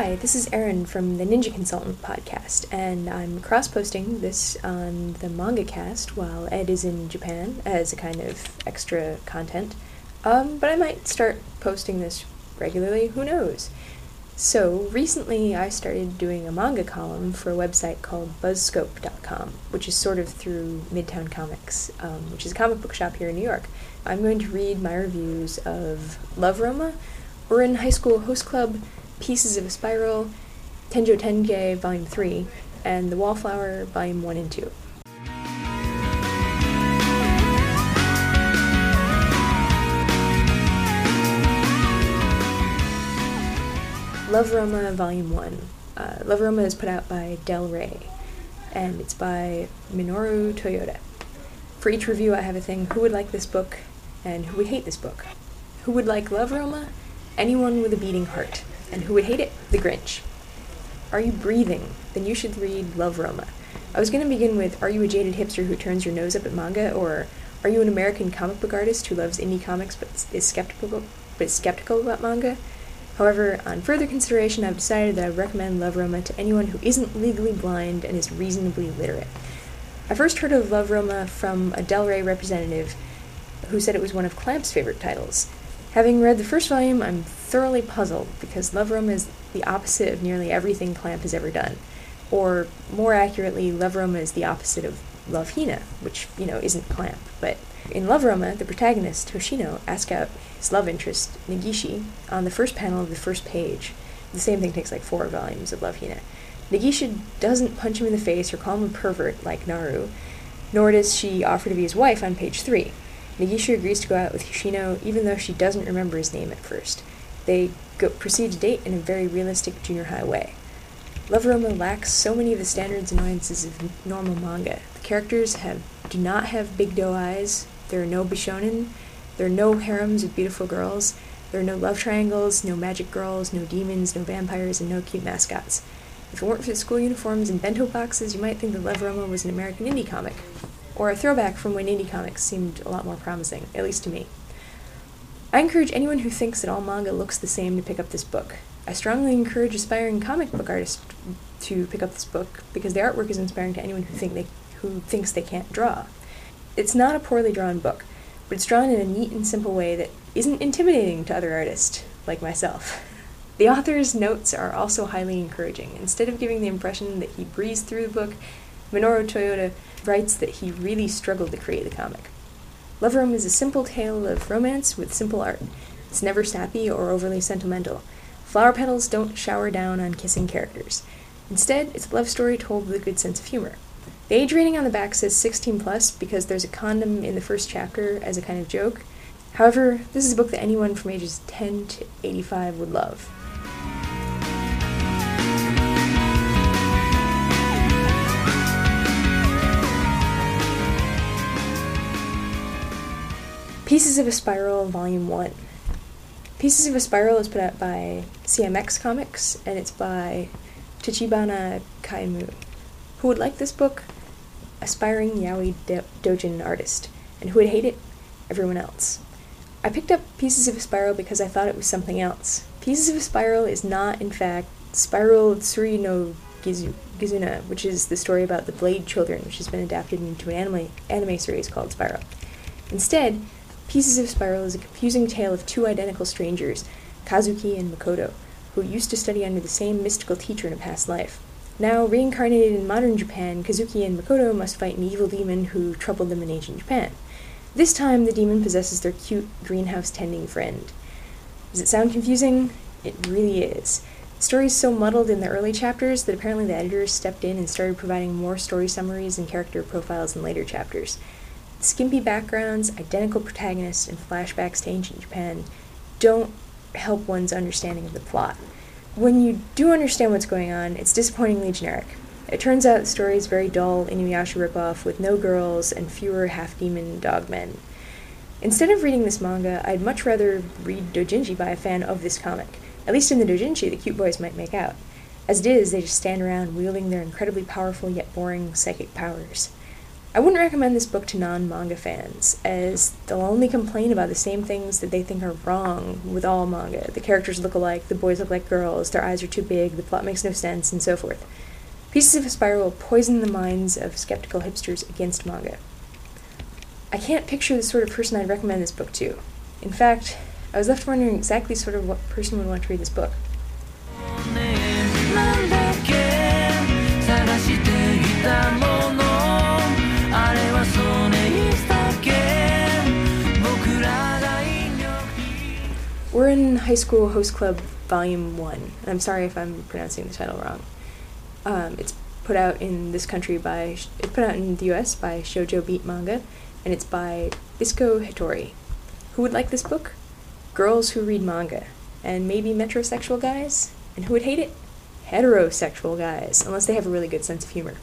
Hi, this is Erin from the Ninja Consultant podcast, and I'm cross posting this on the Manga Cast while Ed is in Japan as a kind of extra content. Um, but I might start posting this regularly, who knows? So, recently I started doing a manga column for a website called Buzzscope.com, which is sort of through Midtown Comics, um, which is a comic book shop here in New York. I'm going to read my reviews of Love Roma, Ouran High School Host Club, Pieces of a Spiral, Tenjo Tenge Volume 3, and The Wallflower Volume 1 and 2. Love Roma Volume 1. Uh, Love Roma is put out by Del Rey, and it's by Minoru Toyoda. For each review, I have a thing who would like this book and who would hate this book. Who would like Love Roma? Anyone with a beating heart. And who would hate it? The Grinch. Are you breathing? Then you should read Love Roma. I was going to begin with Are you a jaded hipster who turns your nose up at manga? Or Are you an American comic book artist who loves indie comics but is skeptical, but skeptical about manga? However, on further consideration, I've decided that I recommend Love Roma to anyone who isn't legally blind and is reasonably literate. I first heard of Love Roma from a Del Rey representative who said it was one of Clamp's favorite titles. Having read the first volume, I'm thoroughly puzzled because Love Roma is the opposite of nearly everything Clamp has ever done. Or, more accurately, Love Roma is the opposite of Love Hina, which, you know, isn't Clamp. But in Love Roma, the protagonist, Hoshino, asks out his love interest, Negishi, on the first panel of the first page. The same thing takes like four volumes of Love Hina. Negishi doesn't punch him in the face or call him a pervert like Naru, nor does she offer to be his wife on page three. Negishi agrees to go out with Hoshino even though she doesn't remember his name at first. They go, proceed to date in a very realistic junior high way. Love Roma lacks so many of the standards annoyances of normal manga. The characters have do not have big doe eyes. There are no bishonen. There are no harems of beautiful girls. There are no love triangles, no magic girls, no demons, no vampires, and no cute mascots. If it weren't for the school uniforms and bento boxes, you might think that Love Roma was an American indie comic, or a throwback from when indie comics seemed a lot more promising, at least to me. I encourage anyone who thinks that all manga looks the same to pick up this book. I strongly encourage aspiring comic book artists to pick up this book because the artwork is inspiring to anyone who think they who thinks they can't draw. It's not a poorly drawn book, but it's drawn in a neat and simple way that isn't intimidating to other artists like myself. The author's notes are also highly encouraging. Instead of giving the impression that he breezed through the book, Minoru Toyoda writes that he really struggled to create the comic. Love Roma is a simple tale of romance with simple art. It's never sappy or overly sentimental. Flower petals don't shower down on kissing characters. Instead, it's a love story told with a good sense of humor. The age rating on the back says 16 plus because there's a condom in the first chapter as a kind of joke. However, this is a book that anyone from ages 10 to 85 would love. Pieces of a Spiral, Volume 1. Pieces of a Spiral is put out by CMX Comics, and it's by Tachibana Kaimu. Who would like this book? Aspiring yaoi do- dojin artist. And who would hate it? Everyone else. I picked up Pieces of a Spiral because I thought it was something else. Pieces of a Spiral is not, in fact, Spiral Tsuri no Gizu- Gizuna, which is the story about the Blade Children, which has been adapted into an anime, anime series called Spiral. Instead, Pieces of Spiral is a confusing tale of two identical strangers, Kazuki and Makoto, who used to study under the same mystical teacher in a past life. Now, reincarnated in modern Japan, Kazuki and Makoto must fight an evil demon who troubled them in ancient Japan. This time, the demon possesses their cute greenhouse tending friend. Does it sound confusing? It really is. The story is so muddled in the early chapters that apparently the editors stepped in and started providing more story summaries and character profiles in later chapters. Skimpy backgrounds, identical protagonists, and flashbacks to ancient Japan don't help one's understanding of the plot. When you do understand what's going on, it's disappointingly generic. It turns out the story is very dull Inuyasha ripoff with no girls and fewer half demon dog men. Instead of reading this manga, I'd much rather read Dojinshi by a fan of this comic. At least in the Dojinshi, the cute boys might make out. As it is, they just stand around wielding their incredibly powerful yet boring psychic powers. I wouldn't recommend this book to non manga fans, as they'll only complain about the same things that they think are wrong with all manga. The characters look alike, the boys look like girls, their eyes are too big, the plot makes no sense, and so forth. Pieces of a Spiral will poison the minds of skeptical hipsters against manga. I can't picture the sort of person I'd recommend this book to. In fact, I was left wondering exactly sort of what person would want to read this book. Ouran High School Host Club Volume 1. I'm sorry if I'm pronouncing the title wrong. Um, it's put out in this country by, it's put out in the US by Shojo Beat Manga, and it's by Bisco Hatori. Who would like this book? Girls who read manga, and maybe metrosexual guys? And who would hate it? Heterosexual guys, unless they have a really good sense of humor.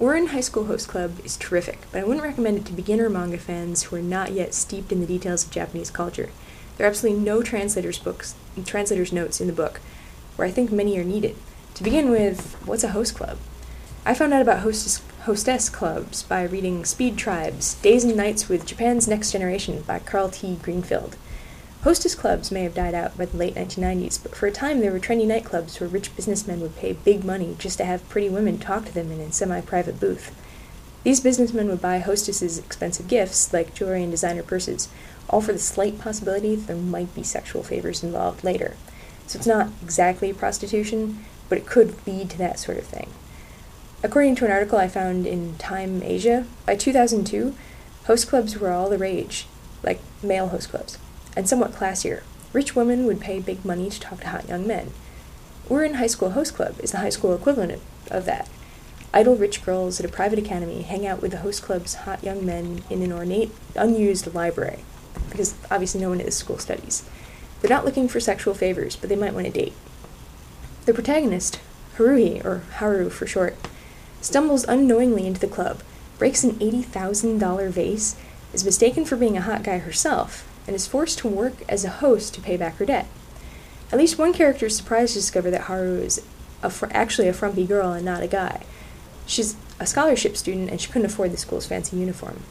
Ouran High School Host Club is terrific, but I wouldn't recommend it to beginner manga fans who are not yet steeped in the details of Japanese culture. There are absolutely no translators books, translators notes in the book, where I think many are needed. To begin with, what's a host club? I found out about hostess, hostess clubs by reading Speed Tribes, Days and Nights with Japan's Next Generation by Karl T. Greenfeld. Hostess clubs may have died out by the late 1990s, but for a time there were trendy nightclubs where rich businessmen would pay big money just to have pretty women talk to them in a semi private booth. These businessmen would buy hostesses expensive gifts, like jewelry and designer purses, all for the slight possibility that there might be sexual favors involved later. So it's not exactly prostitution, but it could lead to that sort of thing. According to an article I found in Time Asia, by 2002, host clubs were all the rage, like male host clubs, and somewhat classier. Rich women would pay big money to talk to hot young men. Ouran High School Host Club is the high school equivalent of that. Idle rich girls at a private academy hang out with the host club's hot young men in an ornate, unused library because obviously no one at this school studies. They're not looking for sexual favors, but they might want a date. The protagonist, Haruhi, or Haru for short, stumbles unknowingly into the club, breaks an $80,000 vase, is mistaken for being a hot guy herself, and is forced to work as a host to pay back her debt. At least one character is surprised to discover that Haru is a fr- actually a frumpy girl and not a guy. She's a scholarship student and she couldn't afford the school's fancy uniform.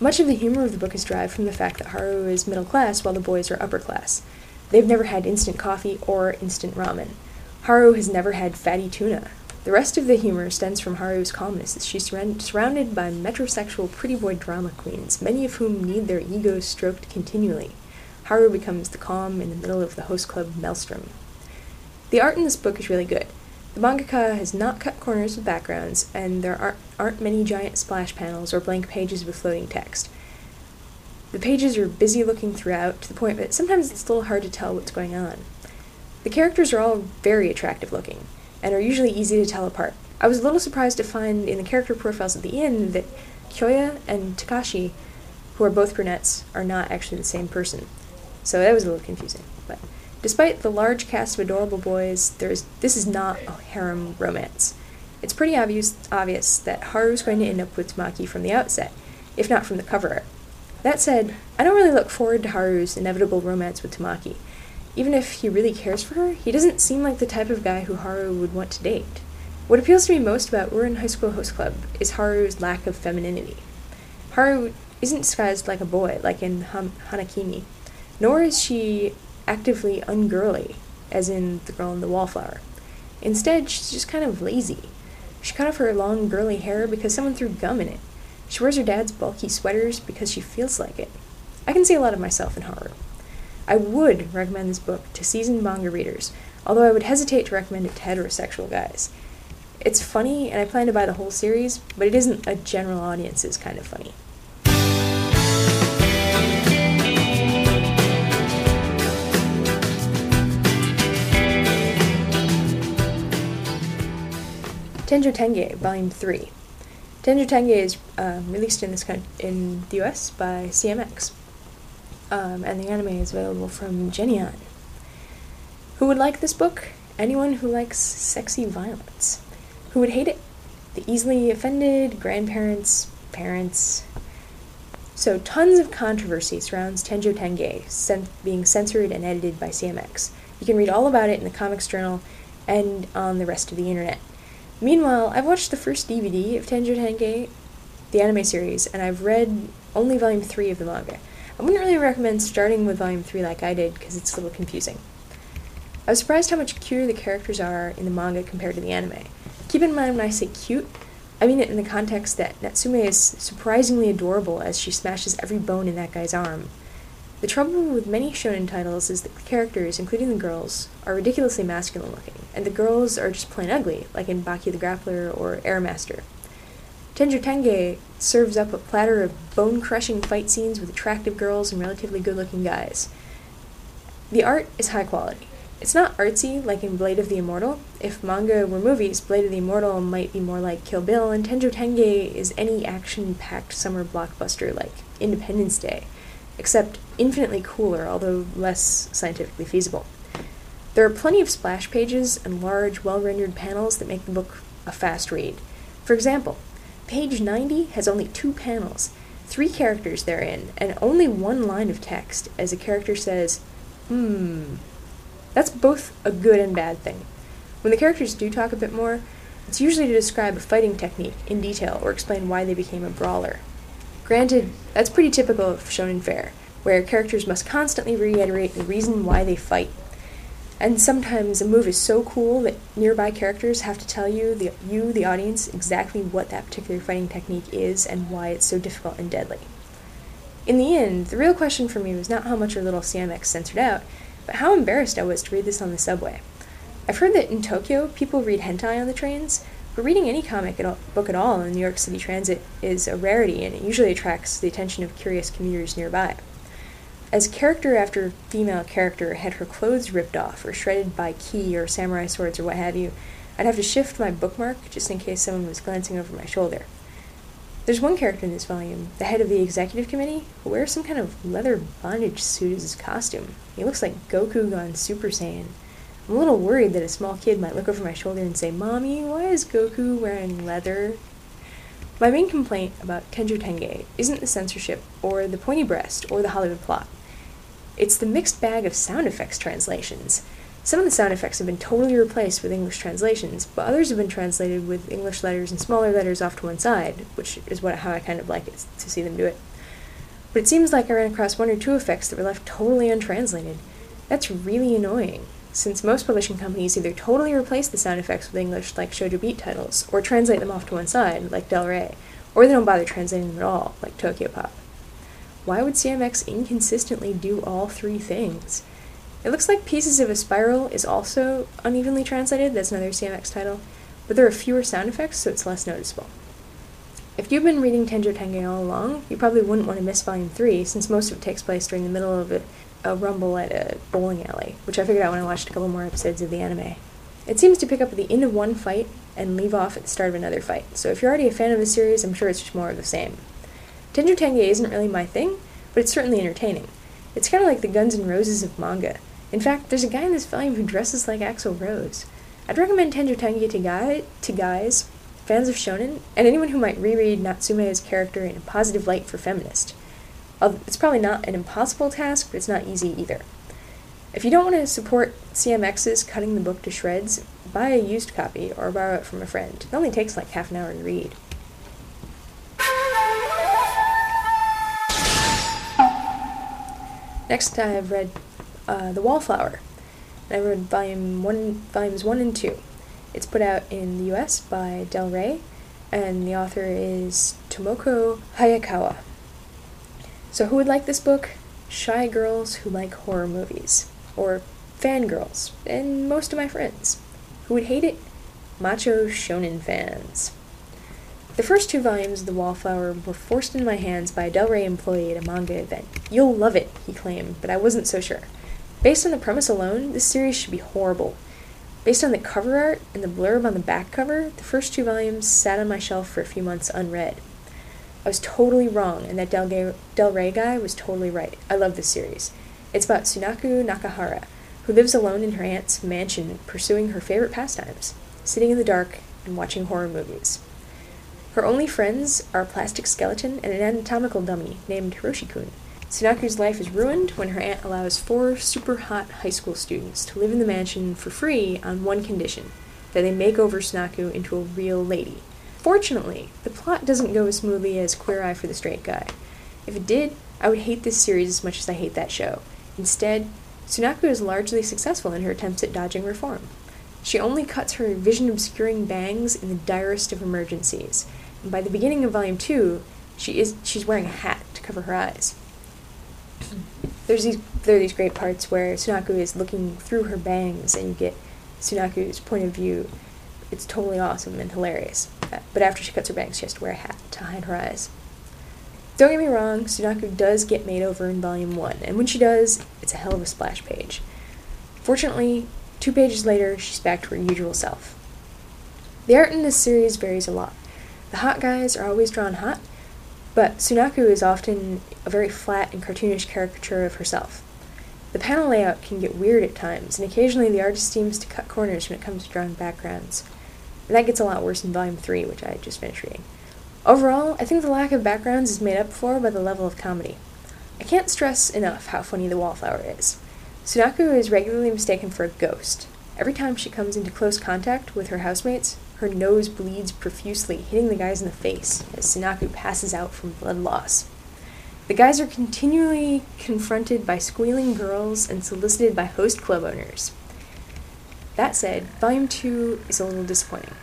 Much of the humor of the book is derived from the fact that Haru is middle class while the boys are upper class. They've never had instant coffee or instant ramen. Haru has never had fatty tuna. The rest of the humor stems from Haru's calmness as she's surrounded by metrosexual pretty boy drama queens, many of whom need their egos stroked continually. Haru becomes the calm in the middle of the host club maelstrom. The art in this book is really good. The mangaka has not cut corners with backgrounds, and there aren't, aren't many giant splash panels or blank pages with floating text. The pages are busy looking throughout, to the point that sometimes it's a little hard to tell what's going on. The characters are all very attractive looking, and are usually easy to tell apart. I was a little surprised to find in the character profiles at the end that Kyoya and Takashi, who are both brunettes, are not actually the same person. So that was a little confusing. Despite the large cast of adorable boys, there is, this is not a harem romance. It's pretty obvious, obvious that Haru's going to end up with Tamaki from the outset, if not from the cover art. That said, I don't really look forward to Haru's inevitable romance with Tamaki. Even if he really cares for her, he doesn't seem like the type of guy who Haru would want to date. What appeals to me most about Ouran High School Host Club is Haru's lack of femininity. Haru isn't disguised like a boy, like in Han- Hanakimi, nor is she actively ungirly, as in the girl in the wallflower. Instead, she's just kind of lazy. She cut off her long, girly hair because someone threw gum in it. She wears her dad's bulky sweaters because she feels like it. I can see a lot of myself in Haru. I would recommend this book to seasoned manga readers, although I would hesitate to recommend it to heterosexual guys. It's funny, and I plan to buy the whole series, but it isn't a general audience's kind of funny. Tenjo Tenge, Volume 3. Tenjo Tenge is um, released in this con- in the US by CMX, um, and the anime is available from Geneon. Who would like this book? Anyone who likes sexy violence. Who would hate it? The easily offended, grandparents, parents. So, tons of controversy surrounds Tenjo Tenge sen- being censored and edited by CMX. You can read all about it in the Comics Journal and on the rest of the internet. Meanwhile, I've watched the first DVD of Tenjo Tenge, the anime series, and I've read only volume 3 of the manga. I wouldn't really recommend starting with volume 3 like I did because it's a little confusing. I was surprised how much cuter the characters are in the manga compared to the anime. Keep in mind when I say cute, I mean it in the context that Natsume is surprisingly adorable as she smashes every bone in that guy's arm. The trouble with many shonen titles is that the characters, including the girls, are ridiculously masculine looking, and the girls are just plain ugly, like in Baki the Grappler or Air Master. Tenjo Tenge serves up a platter of bone crushing fight scenes with attractive girls and relatively good looking guys. The art is high quality. It's not artsy like in Blade of the Immortal. If manga were movies, Blade of the Immortal might be more like Kill Bill, and Tenjo Tenge is any action packed summer blockbuster like Independence Day, except infinitely cooler, although less scientifically feasible. There are plenty of splash pages and large, well rendered panels that make the book a fast read. For example, page 90 has only two panels, three characters therein, and only one line of text as a character says, hmm, that's both a good and bad thing. When the characters do talk a bit more, it's usually to describe a fighting technique in detail or explain why they became a brawler. Granted, that's pretty typical of shonen fare, where characters must constantly reiterate the reason why they fight. And sometimes a move is so cool that nearby characters have to tell you, the, you, the audience, exactly what that particular fighting technique is and why it's so difficult and deadly. In the end, the real question for me was not how much or little CMX censored out, but how embarrassed I was to read this on the subway. I've heard that in Tokyo, people read hentai on the trains, but reading any comic at all, book at all in New York City Transit is a rarity and it usually attracts the attention of curious commuters nearby. As character after female character had her clothes ripped off or shredded by ki or samurai swords or what have you, I'd have to shift my bookmark just in case someone was glancing over my shoulder. There's one character in this volume, the head of the executive committee, who wears some kind of leather bondage suit as his costume. He looks like Goku gone Super Saiyan. I'm a little worried that a small kid might look over my shoulder and say, Mommy, why is Goku wearing leather? My main complaint about Tenjo Tenge isn't the censorship, or the pointy breast, or the Hollywood plot. It's the mixed bag of sound effects translations. Some of the sound effects have been totally replaced with English translations, but others have been translated with English letters and smaller letters off to one side, which is what how I kind of like it to see them do it. But it seems like I ran across one or two effects that were left totally untranslated. That's really annoying, since most publishing companies either totally replace the sound effects with English, like Shojo Beat titles, or translate them off to one side, like Del Rey, or they don't bother translating them at all, like Tokyo Pop. Why would CMX inconsistently do all three things? It looks like Pieces of a Spiral is also unevenly translated, that's another CMX title, but there are fewer sound effects, so it's less noticeable. If you've been reading Tenjo Tenge all along, you probably wouldn't want to miss Volume 3, since most of it takes place during the middle of a, a rumble at a bowling alley, which I figured out when I watched a couple more episodes of the anime. It seems to pick up at the end of one fight and leave off at the start of another fight, so if you're already a fan of the series, I'm sure it's just more of the same. Tenjo Tenge isn't really my thing, but it's certainly entertaining. It's kind of like the Guns N' Roses of manga. In fact, there's a guy in this volume who dresses like Axl Rose. I'd recommend Tenjo Tenge to, guy, to guys, fans of shonen, and anyone who might reread Natsume's character in a positive light for feminist. It's probably not an impossible task, but it's not easy either. If you don't want to support CMX's cutting the book to shreds, buy a used copy or borrow it from a friend. It only takes like half an hour to read. Next, I've read uh, The Wallflower. I read volume one, volumes one and two. It's put out in the U.S. by Del Rey, and the author is Tomoko Hayakawa. So, who would like this book? Shy girls who like horror movies, or fangirls, and most of my friends. Who would hate it? Macho shonen fans. The first two volumes of The Wallflower were forced into my hands by a Del Rey employee at a manga event. You'll love it, he claimed, but I wasn't so sure. Based on the premise alone, this series should be horrible. Based on the cover art and the blurb on the back cover, the first two volumes sat on my shelf for a few months unread. I was totally wrong, and that Del, Del Rey guy was totally right. I love this series. It's about Sunaku Nakahara, who lives alone in her aunt's mansion pursuing her favorite pastimes, sitting in the dark and watching horror movies. Her only friends are a plastic skeleton and an anatomical dummy named Hiroshi-kun. Life is ruined when her aunt allows four super hot high school students to live in the mansion for free on one condition that they make over Sunaku into a real lady. Fortunately, the plot doesn't go as smoothly as Queer Eye for the Straight Guy. If it did, I would hate this series as much as I hate that show. Instead, Sunaku is largely successful in her attempts at dodging reform. She only cuts her vision obscuring bangs in the direst of emergencies, and by the beginning of volume 2, she is she's wearing a hat to cover her eyes. There's these there are these great parts where Sunaku is looking through her bangs and you get Sunaku's point of view. It's totally awesome and hilarious. But after she cuts her bangs, she has to wear a hat to hide her eyes. Don't get me wrong, Sunaku does get made over in Volume 1, and when she does, it's a hell of a splash page. Fortunately, two pages later, she's back to her usual self. The art in this series varies a lot. The hot guys are always drawn hot, but Sunaku is often a very flat and cartoonish caricature of herself. The panel layout can get weird at times, and occasionally the artist seems to cut corners when it comes to drawing backgrounds. And that gets a lot worse in Volume 3, which I just finished reading. Overall, I think the lack of backgrounds is made up for by the level of comedy. I can't stress enough how funny the wallflower is. Sunaku is regularly mistaken for a ghost. Every time she comes into close contact with her housemates, her nose bleeds profusely, hitting the guys in the face as Sunaku passes out from blood loss. The guys are continually confronted by squealing girls and solicited by host club owners. That said, Volume 2 is a little disappointing.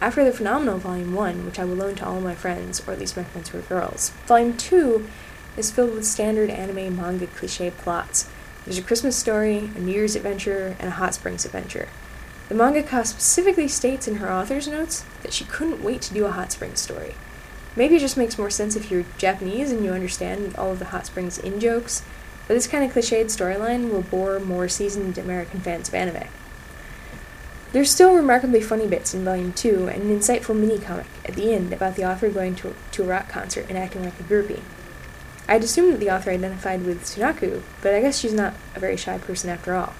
After the phenomenal Volume 1, which I will loan to all my friends, or at least my friends who are girls, Volume 2 is filled with standard anime manga cliche plots. There's a Christmas story, a New Year's adventure, and a hot springs adventure. The mangaka specifically states in her author's notes that she couldn't wait to do a hot springs story. Maybe it just makes more sense if you're Japanese and you understand all of the hot springs in jokes, but this kind of cliched storyline will bore more seasoned American fans of anime. There's still remarkably funny bits in Volume 2 and an insightful mini comic at the end about the author going to, to a rock concert and acting like a groupie. I'd assumed that the author identified with Sunaku, but I guess she's not a very shy person after all.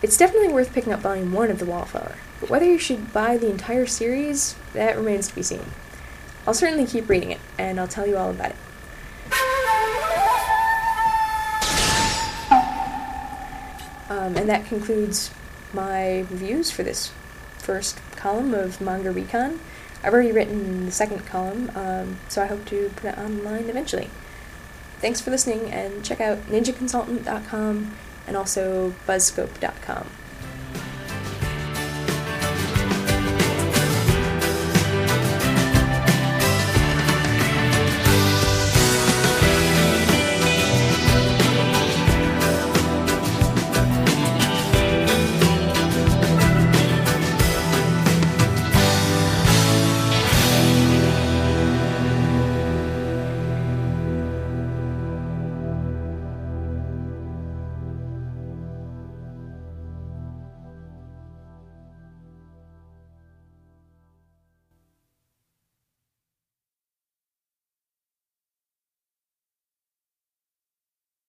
It's definitely worth picking up Volume 1 of The Wallflower, but whether you should buy the entire series, that remains to be seen. I'll certainly keep reading it, and I'll tell you all about it. Um, and that concludes my reviews for this first column of Manga Recon. I've already written the second column, um, so I hope to put it online eventually. Thanks for listening, and check out ninjaconsultant.com and also buzzscope.com.